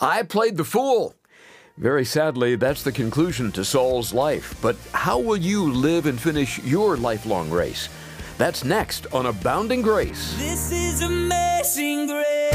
I played the fool. Very sadly, that's the conclusion to Saul's life. But how will you live and finish your lifelong race? That's next on Abounding Grace. This is amazing grace.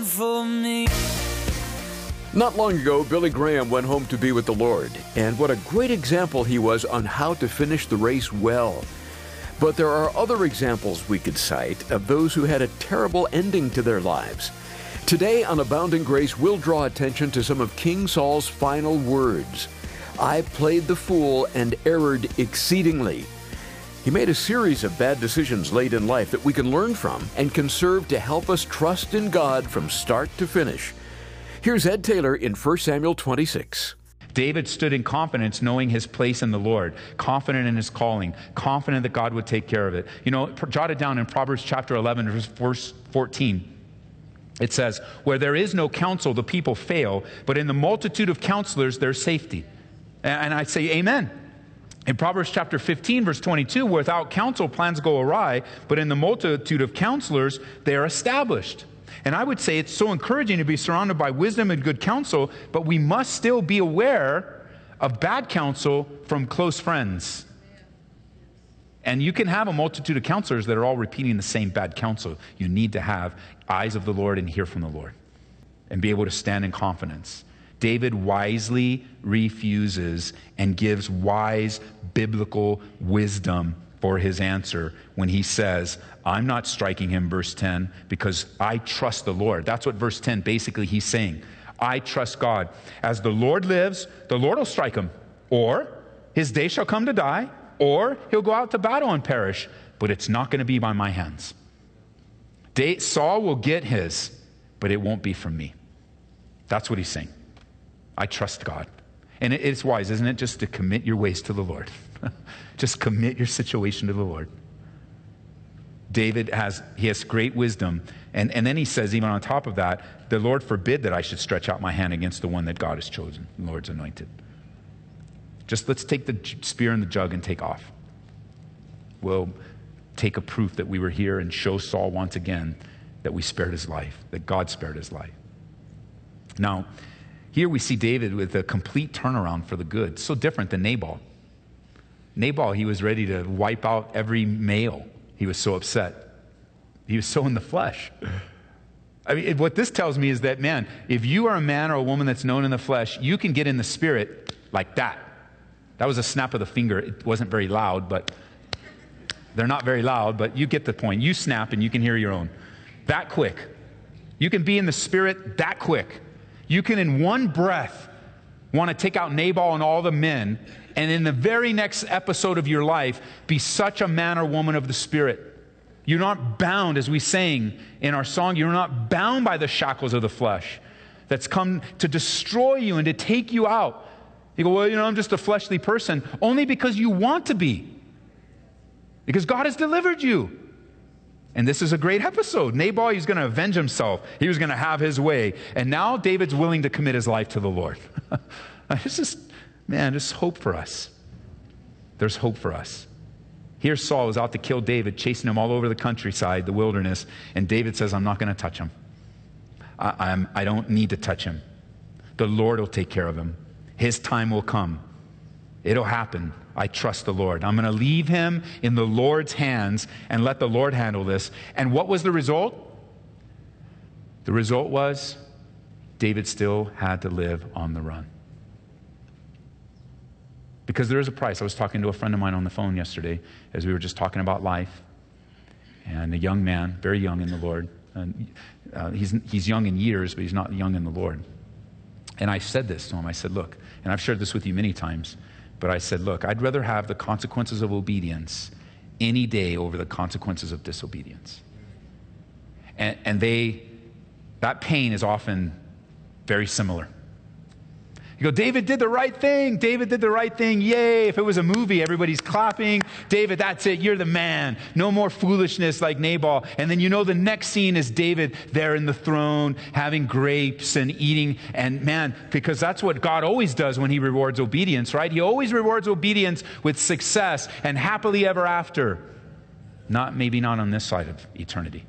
For me. Not long ago, Billy Graham went home to be with the Lord, and what a great example he was on how to finish the race well. But there are other examples we could cite of those who had a terrible ending to their lives. Today on Abounding Grace, we'll draw attention to some of King Saul's final words I played the fool and erred exceedingly. He made a series of bad decisions late in life that we can learn from and can serve to help us trust in God from start to finish. Here's Ed Taylor in 1 Samuel 26. David stood in confidence, knowing his place in the Lord, confident in his calling, confident that God would take care of it. You know, jot it down in Proverbs chapter 11, verse- verse 14. It says, Where there is no counsel, the people fail, but in the multitude of counselors, there's safety. And I say, Amen. In Proverbs chapter 15, verse 22, without counsel, plans go awry, but in the multitude of counselors, they are established. And I would say it's so encouraging to be surrounded by wisdom and good counsel, but we must still be aware of bad counsel from close friends. And you can have a multitude of counselors that are all repeating the same bad counsel. You need to have eyes of the Lord and hear from the Lord and be able to stand in confidence. David wisely refuses and gives wise biblical wisdom for his answer when he says, I'm not striking him, verse 10, because I trust the Lord. That's what verse 10 basically he's saying. I trust God. As the Lord lives, the Lord will strike him, or his day shall come to die, or he'll go out to battle and perish, but it's not going to be by my hands. Saul will get his, but it won't be from me. That's what he's saying. I trust God. And it's wise, isn't it, just to commit your ways to the Lord? just commit your situation to the Lord. David has he has great wisdom, and, and then he says, even on top of that, the Lord forbid that I should stretch out my hand against the one that God has chosen, the Lord's anointed. Just let's take the spear and the jug and take off. We'll take a proof that we were here and show Saul once again that we spared his life, that God spared his life. Now, here we see David with a complete turnaround for the good, so different than Nabal. Nabal, he was ready to wipe out every male. He was so upset. He was so in the flesh. I mean, what this tells me is that, man, if you are a man or a woman that's known in the flesh, you can get in the spirit like that. That was a snap of the finger. It wasn't very loud, but they're not very loud, but you get the point. You snap and you can hear your own. That quick. You can be in the spirit that quick. You can, in one breath, want to take out Nabal and all the men, and in the very next episode of your life, be such a man or woman of the spirit. You're not bound, as we sang in our song, you're not bound by the shackles of the flesh that's come to destroy you and to take you out. You go, well, you know, I'm just a fleshly person, only because you want to be. Because God has delivered you. And this is a great episode. Nabal, he's going to avenge himself. He was going to have his way. And now David's willing to commit his life to the Lord. it's just, man, there's hope for us. There's hope for us. Here Saul is out to kill David, chasing him all over the countryside, the wilderness. And David says, I'm not going to touch him. I, I'm, I don't need to touch him. The Lord will take care of him. His time will come. It'll happen. I trust the Lord. I'm going to leave him in the Lord's hands and let the Lord handle this. And what was the result? The result was David still had to live on the run. Because there is a price. I was talking to a friend of mine on the phone yesterday as we were just talking about life. And a young man, very young in the Lord. And, uh, he's, he's young in years, but he's not young in the Lord. And I said this to him. I said, Look, and I've shared this with you many times, but I said, Look, I'd rather have the consequences of obedience any day over the consequences of disobedience. And, and they that pain is often very similar. You go, David did the right thing. David did the right thing. Yay. If it was a movie, everybody's clapping. David, that's it. You're the man. No more foolishness like Nabal. And then you know the next scene is David there in the throne having grapes and eating. And man, because that's what God always does when he rewards obedience, right? He always rewards obedience with success and happily ever after. Not maybe not on this side of eternity.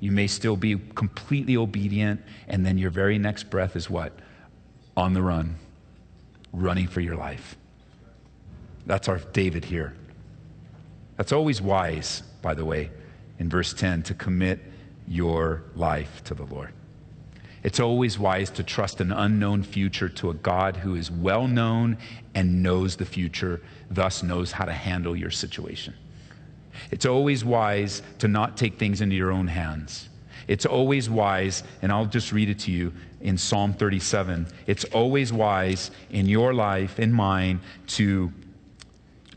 You may still be completely obedient, and then your very next breath is what? On the run, running for your life. That's our David here. That's always wise, by the way, in verse 10, to commit your life to the Lord. It's always wise to trust an unknown future to a God who is well known and knows the future, thus knows how to handle your situation. It's always wise to not take things into your own hands. It's always wise, and I'll just read it to you in Psalm 37. It's always wise in your life, in mine, to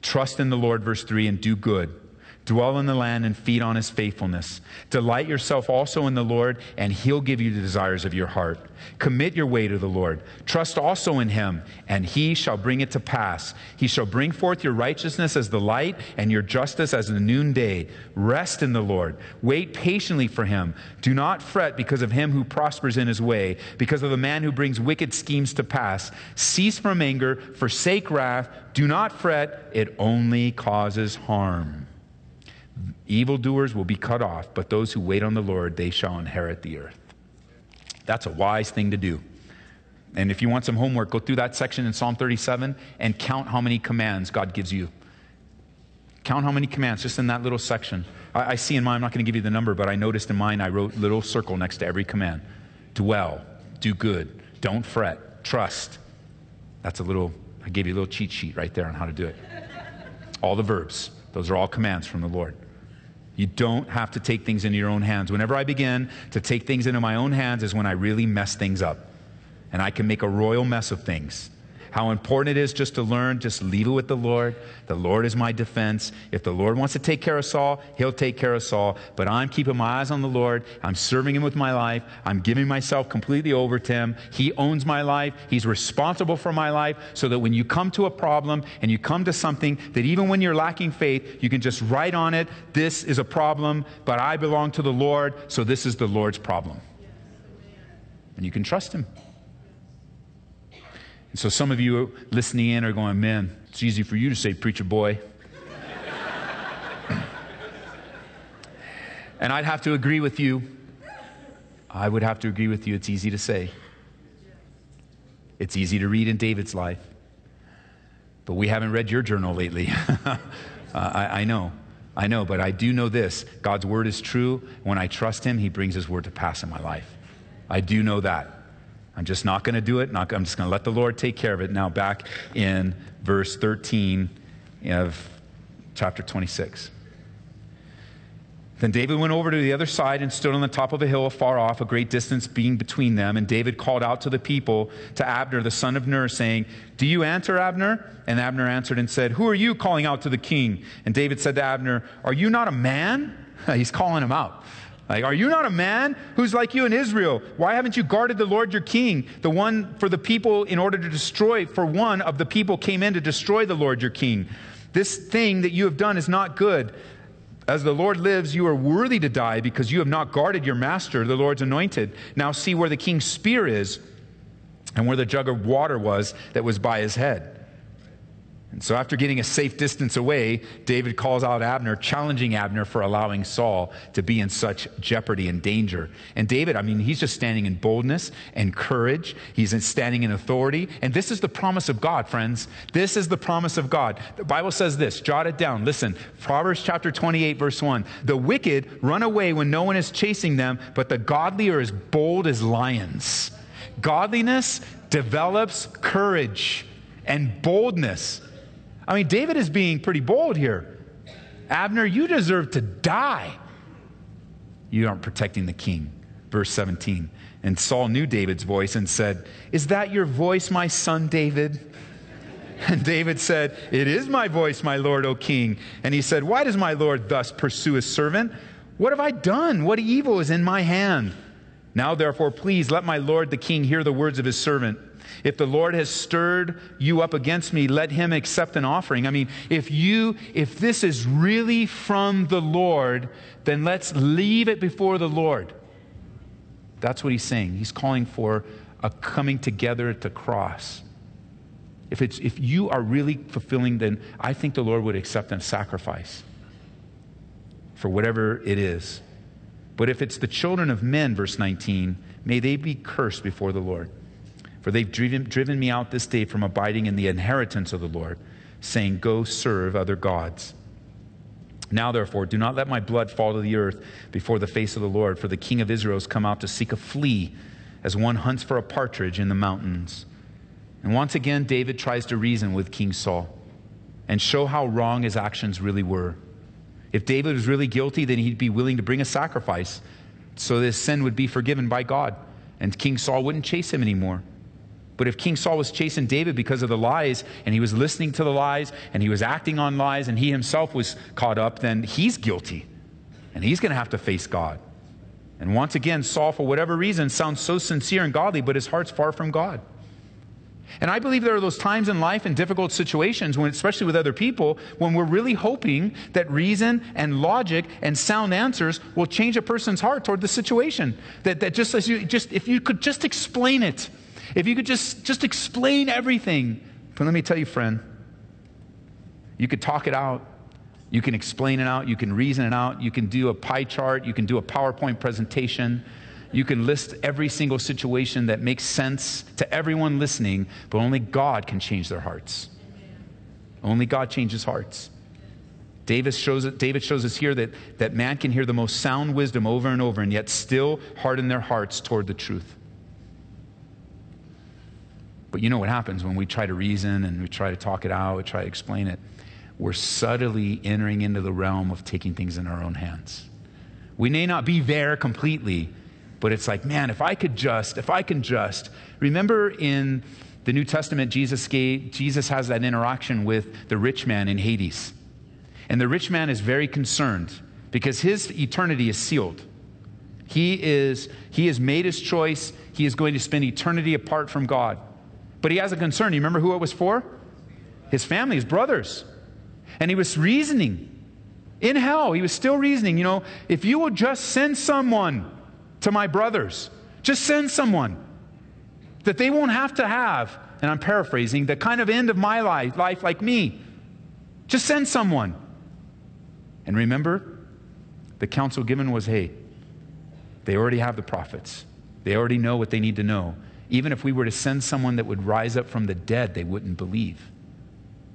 trust in the Lord, verse 3, and do good Dwell in the land and feed on his faithfulness. Delight yourself also in the Lord, and he'll give you the desires of your heart. Commit your way to the Lord. Trust also in him, and he shall bring it to pass. He shall bring forth your righteousness as the light, and your justice as the noonday. Rest in the Lord. Wait patiently for him. Do not fret because of him who prospers in his way, because of the man who brings wicked schemes to pass. Cease from anger, forsake wrath. Do not fret, it only causes harm. Evildoers will be cut off, but those who wait on the Lord, they shall inherit the earth. That's a wise thing to do. And if you want some homework, go through that section in Psalm 37 and count how many commands God gives you. Count how many commands just in that little section. I, I see in mine, I'm not going to give you the number, but I noticed in mine I wrote little circle next to every command. Dwell, do good, don't fret, trust. That's a little, I gave you a little cheat sheet right there on how to do it. All the verbs, those are all commands from the Lord. You don't have to take things into your own hands. Whenever I begin to take things into my own hands is when I really mess things up. And I can make a royal mess of things how important it is just to learn, just leave it with the Lord. The Lord is my defense. If the Lord wants to take care of Saul, he'll take care of Saul. But I'm keeping my eyes on the Lord. I'm serving him with my life. I'm giving myself completely over to him. He owns my life. He's responsible for my life so that when you come to a problem and you come to something that even when you're lacking faith, you can just write on it, this is a problem, but I belong to the Lord, so this is the Lord's problem. And you can trust him. And so some of you listening in are going, man, it's easy for you to say, preacher boy. and I'd have to agree with you. I would have to agree with you. It's easy to say. It's easy to read in David's life. But we haven't read your journal lately. uh, I, I know. I know, but I do know this God's word is true. When I trust Him, He brings His word to pass in my life. I do know that. I'm just not going to do it. Not, I'm just going to let the Lord take care of it. Now, back in verse 13 of chapter 26. Then David went over to the other side and stood on the top of a hill afar off, a great distance being between them. And David called out to the people, to Abner, the son of Ner, saying, Do you answer, Abner? And Abner answered and said, Who are you calling out to the king? And David said to Abner, Are you not a man? He's calling him out. Like, are you not a man who's like you in Israel? Why haven't you guarded the Lord your king, the one for the people in order to destroy? For one of the people came in to destroy the Lord your king. This thing that you have done is not good. As the Lord lives, you are worthy to die because you have not guarded your master, the Lord's anointed. Now see where the king's spear is and where the jug of water was that was by his head. And so, after getting a safe distance away, David calls out Abner, challenging Abner for allowing Saul to be in such jeopardy and danger. And David, I mean, he's just standing in boldness and courage. He's standing in authority. And this is the promise of God, friends. This is the promise of God. The Bible says this jot it down. Listen, Proverbs chapter 28, verse 1. The wicked run away when no one is chasing them, but the godly are as bold as lions. Godliness develops courage and boldness. I mean, David is being pretty bold here. Abner, you deserve to die. You aren't protecting the king. Verse 17. And Saul knew David's voice and said, Is that your voice, my son David? And David said, It is my voice, my lord, O king. And he said, Why does my lord thus pursue his servant? What have I done? What evil is in my hand? Now, therefore, please let my Lord the king hear the words of his servant. If the Lord has stirred you up against me, let him accept an offering. I mean, if you, if this is really from the Lord, then let's leave it before the Lord. That's what he's saying. He's calling for a coming together at the cross. If, it's, if you are really fulfilling, then I think the Lord would accept a sacrifice for whatever it is. But if it's the children of men, verse 19, may they be cursed before the Lord. For they've driven, driven me out this day from abiding in the inheritance of the Lord, saying, Go serve other gods. Now, therefore, do not let my blood fall to the earth before the face of the Lord, for the king of Israel has come out to seek a flea, as one hunts for a partridge in the mountains. And once again, David tries to reason with King Saul and show how wrong his actions really were. If David was really guilty, then he'd be willing to bring a sacrifice so this sin would be forgiven by God, and King Saul wouldn't chase him anymore. But if King Saul was chasing David because of the lies, and he was listening to the lies, and he was acting on lies, and he himself was caught up, then he's guilty. And he's going to have to face God. And once again, Saul, for whatever reason, sounds so sincere and godly, but his heart's far from God. And I believe there are those times in life and difficult situations, when, especially with other people, when we're really hoping that reason and logic and sound answers will change a person's heart toward the situation. That, that just as you just if you could just explain it, if you could just, just explain everything. But let me tell you, friend, you could talk it out. You can explain it out. You can reason it out. You can do a pie chart. You can do a PowerPoint presentation. You can list every single situation that makes sense to everyone listening, but only God can change their hearts. Only God changes hearts. David shows, David shows us here that, that man can hear the most sound wisdom over and over and yet still harden their hearts toward the truth. But you know what happens when we try to reason and we try to talk it out, we try to explain it? We're subtly entering into the realm of taking things in our own hands. We may not be there completely, but it's like, man, if I could just, if I can just. Remember in the New Testament, Jesus, gave, Jesus has that interaction with the rich man in Hades. And the rich man is very concerned because his eternity is sealed. He is he has made his choice. He is going to spend eternity apart from God. But he has a concern. You remember who it was for? His family, his brothers. And he was reasoning. In hell, he was still reasoning, you know, if you will just send someone to my brothers, just send someone that they won't have to have, and I'm paraphrasing, the kind of end of my life, life like me. Just send someone. And remember, the counsel given was hey, they already have the prophets. They already know what they need to know. Even if we were to send someone that would rise up from the dead, they wouldn't believe.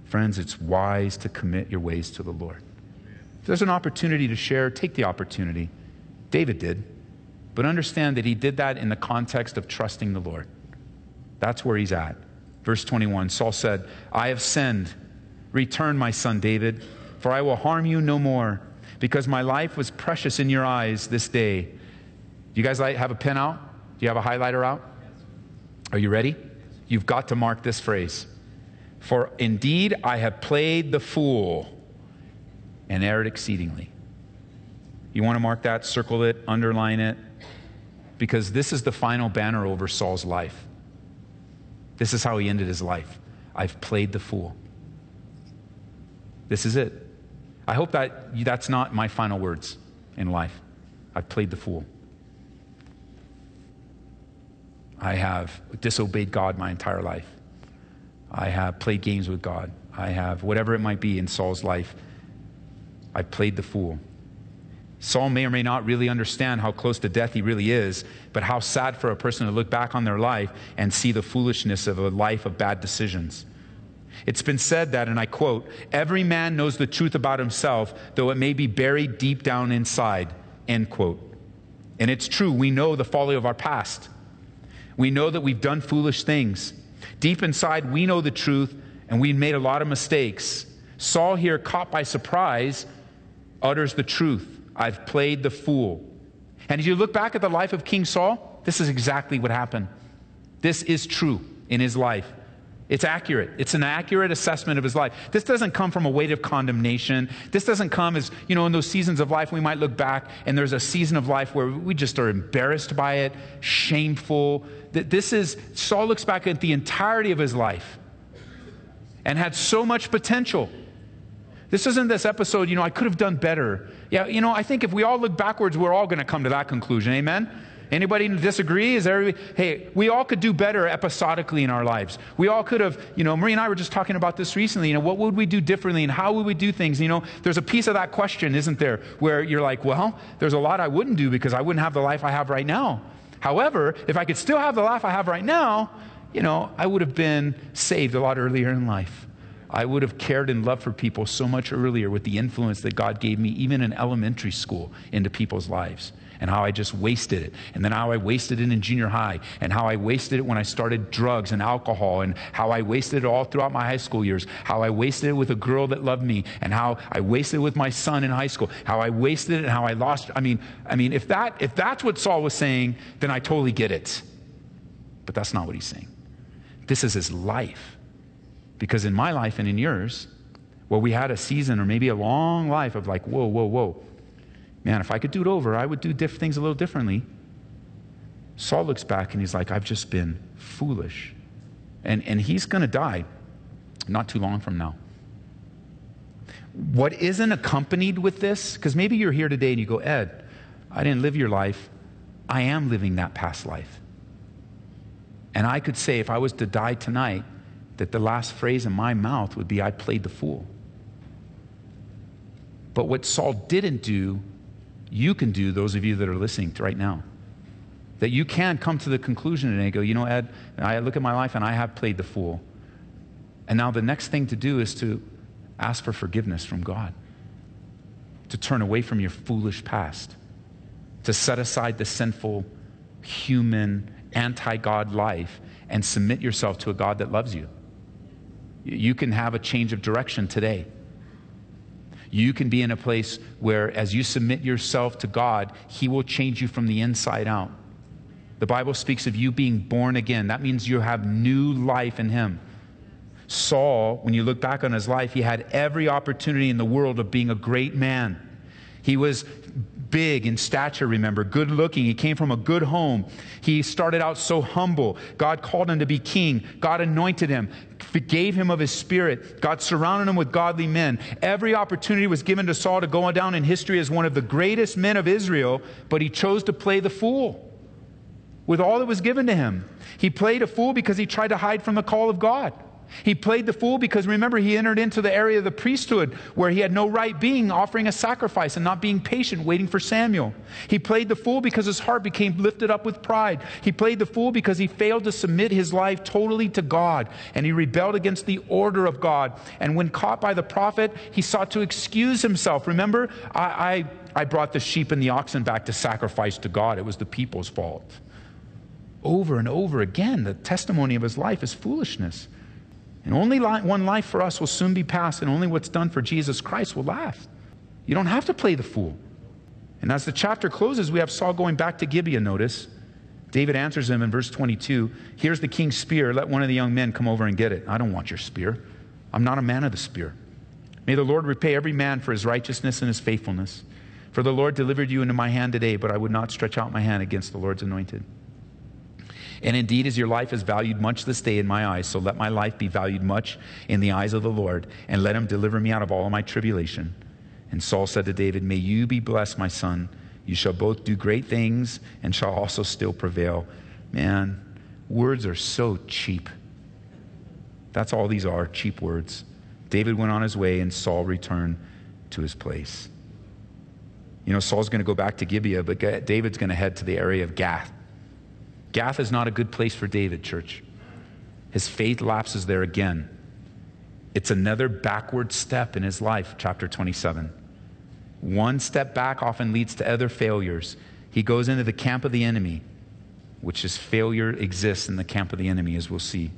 Friends, it's wise to commit your ways to the Lord. If there's an opportunity to share, take the opportunity. David did. But understand that he did that in the context of trusting the Lord. That's where he's at. Verse 21 Saul said, I have sinned. Return, my son David, for I will harm you no more, because my life was precious in your eyes this day. Do you guys have a pen out? Do you have a highlighter out? Are you ready? You've got to mark this phrase. For indeed I have played the fool and erred exceedingly. You want to mark that, circle it, underline it, because this is the final banner over Saul's life. This is how he ended his life. I've played the fool. This is it. I hope that that's not my final words in life. I've played the fool. I have disobeyed God my entire life. I have played games with God. I have, whatever it might be in Saul's life, I played the fool. Saul may or may not really understand how close to death he really is, but how sad for a person to look back on their life and see the foolishness of a life of bad decisions. It's been said that, and I quote, every man knows the truth about himself, though it may be buried deep down inside, end quote. And it's true, we know the folly of our past. We know that we've done foolish things. Deep inside, we know the truth and we made a lot of mistakes. Saul, here, caught by surprise, utters the truth I've played the fool. And as you look back at the life of King Saul, this is exactly what happened. This is true in his life. It's accurate. It's an accurate assessment of his life. This doesn't come from a weight of condemnation. This doesn't come as, you know, in those seasons of life, we might look back and there's a season of life where we just are embarrassed by it, shameful. That This is, Saul looks back at the entirety of his life and had so much potential. This isn't this episode, you know, I could have done better. Yeah, you know, I think if we all look backwards, we're all going to come to that conclusion. Amen? Anybody disagree? Is there, hey, we all could do better episodically in our lives. We all could have, you know, Marie and I were just talking about this recently. You know, what would we do differently and how would we do things? You know, there's a piece of that question, isn't there, where you're like, well, there's a lot I wouldn't do because I wouldn't have the life I have right now. However, if I could still have the life I have right now, you know, I would have been saved a lot earlier in life. I would have cared and loved for people so much earlier with the influence that God gave me, even in elementary school, into people's lives. And how I just wasted it. And then how I wasted it in junior high. And how I wasted it when I started drugs and alcohol. And how I wasted it all throughout my high school years. How I wasted it with a girl that loved me. And how I wasted it with my son in high school. How I wasted it and how I lost. I mean, I mean, if, that, if that's what Saul was saying, then I totally get it. But that's not what he's saying. This is his life. Because in my life and in yours, well, we had a season or maybe a long life of like, whoa, whoa, whoa. Man, if I could do it over, I would do diff- things a little differently. Saul looks back and he's like, I've just been foolish. And, and he's going to die not too long from now. What isn't accompanied with this, because maybe you're here today and you go, Ed, I didn't live your life. I am living that past life. And I could say, if I was to die tonight, that the last phrase in my mouth would be, I played the fool. But what Saul didn't do, you can do, those of you that are listening right now. That you can come to the conclusion and go, you know, Ed, I look at my life and I have played the fool. And now the next thing to do is to ask for forgiveness from God, to turn away from your foolish past, to set aside the sinful, human, anti God life and submit yourself to a God that loves you. You can have a change of direction today. You can be in a place where, as you submit yourself to God, He will change you from the inside out. The Bible speaks of you being born again. That means you have new life in Him. Saul, when you look back on his life, he had every opportunity in the world of being a great man. He was big in stature, remember, good looking. He came from a good home. He started out so humble. God called him to be king. God anointed him, gave him of his spirit. God surrounded him with godly men. Every opportunity was given to Saul to go down in history as one of the greatest men of Israel, but he chose to play the fool with all that was given to him. He played a fool because he tried to hide from the call of God. He played the fool because remember, he entered into the area of the priesthood where he had no right being, offering a sacrifice and not being patient, waiting for Samuel. He played the fool because his heart became lifted up with pride. He played the fool because he failed to submit his life totally to God and he rebelled against the order of God. And when caught by the prophet, he sought to excuse himself. Remember, I, I, I brought the sheep and the oxen back to sacrifice to God, it was the people's fault. Over and over again, the testimony of his life is foolishness. And only one life for us will soon be passed, and only what's done for Jesus Christ will last. You don't have to play the fool. And as the chapter closes, we have Saul going back to Gibeah, notice. David answers him in verse 22 Here's the king's spear. Let one of the young men come over and get it. I don't want your spear. I'm not a man of the spear. May the Lord repay every man for his righteousness and his faithfulness. For the Lord delivered you into my hand today, but I would not stretch out my hand against the Lord's anointed. And indeed, as your life is valued much this day in my eyes, so let my life be valued much in the eyes of the Lord, and let him deliver me out of all my tribulation. And Saul said to David, May you be blessed, my son. You shall both do great things and shall also still prevail. Man, words are so cheap. That's all these are cheap words. David went on his way, and Saul returned to his place. You know, Saul's going to go back to Gibeah, but David's going to head to the area of Gath. Gath is not a good place for David, church. His faith lapses there again. It's another backward step in his life, chapter 27. One step back often leads to other failures. He goes into the camp of the enemy, which is failure exists in the camp of the enemy, as we'll see.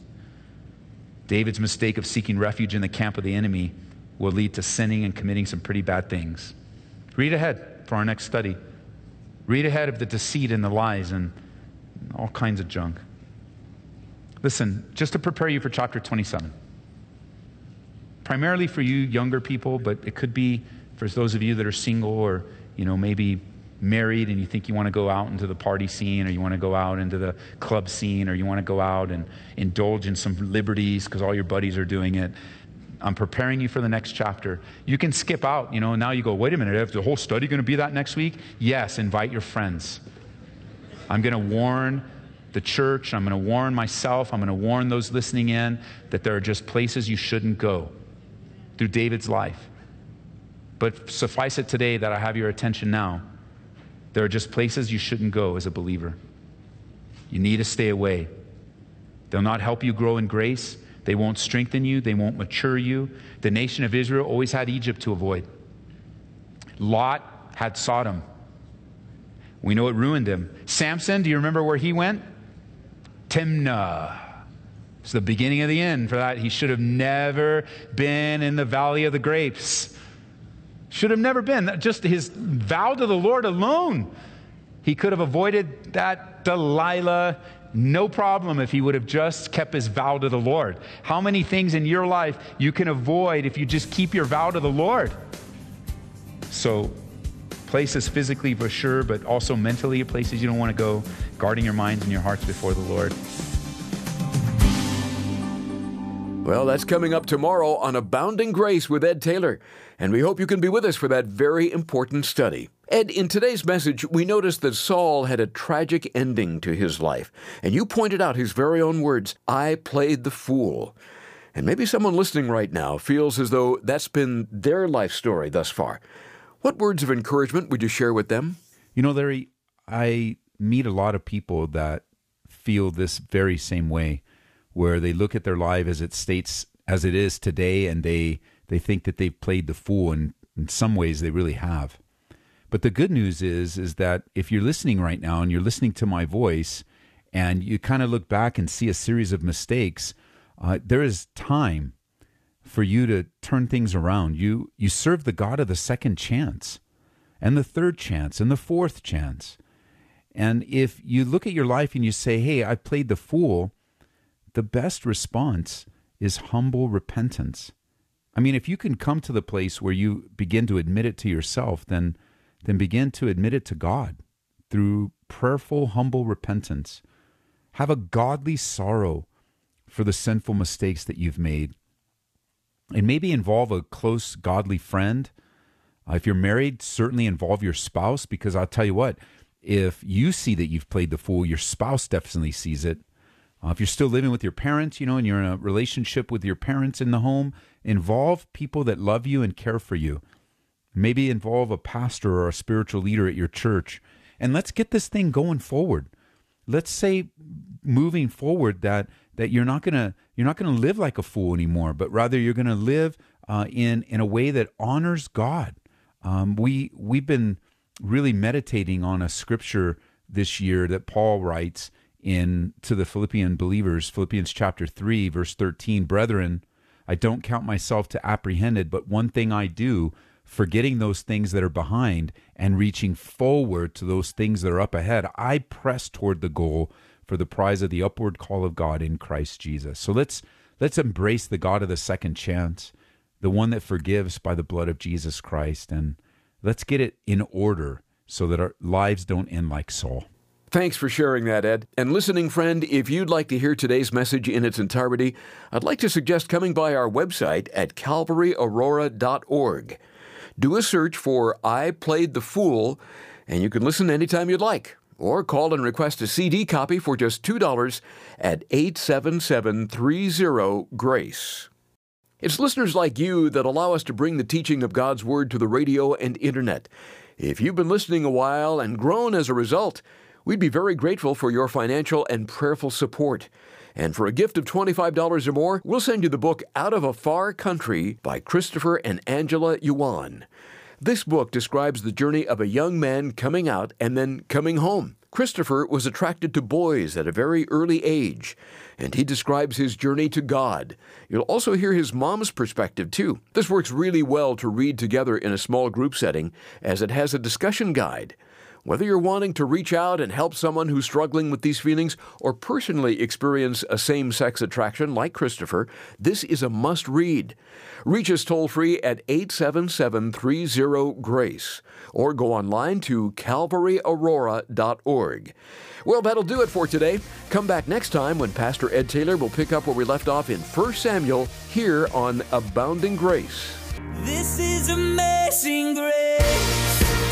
David's mistake of seeking refuge in the camp of the enemy will lead to sinning and committing some pretty bad things. Read ahead for our next study. Read ahead of the deceit and the lies and all kinds of junk. Listen, just to prepare you for chapter 27. Primarily for you younger people, but it could be for those of you that are single or, you know, maybe married and you think you want to go out into the party scene or you want to go out into the club scene or you want to go out and indulge in some liberties because all your buddies are doing it. I'm preparing you for the next chapter. You can skip out, you know, now you go, wait a minute, is the whole study going to be that next week? Yes, invite your friends. I'm going to warn the church, I'm going to warn myself, I'm going to warn those listening in that there are just places you shouldn't go through David's life. But suffice it today that I have your attention now. There are just places you shouldn't go as a believer. You need to stay away. They'll not help you grow in grace. They won't strengthen you. They won't mature you. The nation of Israel always had Egypt to avoid. Lot had Sodom. We know it ruined him. Samson, do you remember where he went? Timnah. It's the beginning of the end for that. He should have never been in the valley of the grapes. Should have never been. Just his vow to the Lord alone. He could have avoided that Delilah no problem if he would have just kept his vow to the Lord. How many things in your life you can avoid if you just keep your vow to the Lord? So, places physically for sure, but also mentally, places you don't want to go, guarding your minds and your hearts before the Lord. Well, that's coming up tomorrow on Abounding Grace with Ed Taylor, and we hope you can be with us for that very important study. Ed, in today's message, we noticed that Saul had a tragic ending to his life, and you pointed out his very own words I played the fool. And maybe someone listening right now feels as though that's been their life story thus far. What words of encouragement would you share with them? You know, Larry, I meet a lot of people that feel this very same way where they look at their life as it states as it is today and they they think that they've played the fool and in some ways they really have but the good news is is that if you're listening right now and you're listening to my voice and you kind of look back and see a series of mistakes uh, there is time for you to turn things around you you serve the god of the second chance and the third chance and the fourth chance and if you look at your life and you say hey i played the fool the best response is humble repentance. I mean, if you can come to the place where you begin to admit it to yourself, then then begin to admit it to God through prayerful, humble repentance. Have a godly sorrow for the sinful mistakes that you've made. And maybe involve a close, godly friend. Uh, if you're married, certainly involve your spouse because I'll tell you what, if you see that you've played the fool, your spouse definitely sees it. Uh, if you're still living with your parents, you know, and you're in a relationship with your parents in the home, involve people that love you and care for you. Maybe involve a pastor or a spiritual leader at your church. And let's get this thing going forward. Let's say moving forward that that you're not gonna you're not gonna live like a fool anymore, but rather you're gonna live uh, in in a way that honors God. Um, we we've been really meditating on a scripture this year that Paul writes in to the Philippian believers, Philippians chapter 3 verse 13, brethren, I don't count myself to apprehended, but one thing I do, forgetting those things that are behind and reaching forward to those things that are up ahead, I press toward the goal for the prize of the upward call of God in Christ Jesus. So let's let's embrace the God of the second chance, the one that forgives by the blood of Jesus Christ and let's get it in order so that our lives don't end like Saul. Thanks for sharing that, Ed. And listening friend, if you'd like to hear today's message in its entirety, I'd like to suggest coming by our website at calvaryaurora.org. Do a search for I Played the Fool, and you can listen anytime you'd like. Or call and request a CD copy for just $2 at 877 GRACE. It's listeners like you that allow us to bring the teaching of God's Word to the radio and internet. If you've been listening a while and grown as a result, We'd be very grateful for your financial and prayerful support. And for a gift of $25 or more, we'll send you the book Out of a Far Country by Christopher and Angela Yuan. This book describes the journey of a young man coming out and then coming home. Christopher was attracted to boys at a very early age, and he describes his journey to God. You'll also hear his mom's perspective, too. This works really well to read together in a small group setting, as it has a discussion guide. Whether you're wanting to reach out and help someone who's struggling with these feelings or personally experience a same sex attraction like Christopher, this is a must read. Reach us toll free at 877 30 GRACE or go online to calvaryaurora.org. Well, that'll do it for today. Come back next time when Pastor Ed Taylor will pick up where we left off in 1 Samuel here on Abounding Grace. This is amazing grace.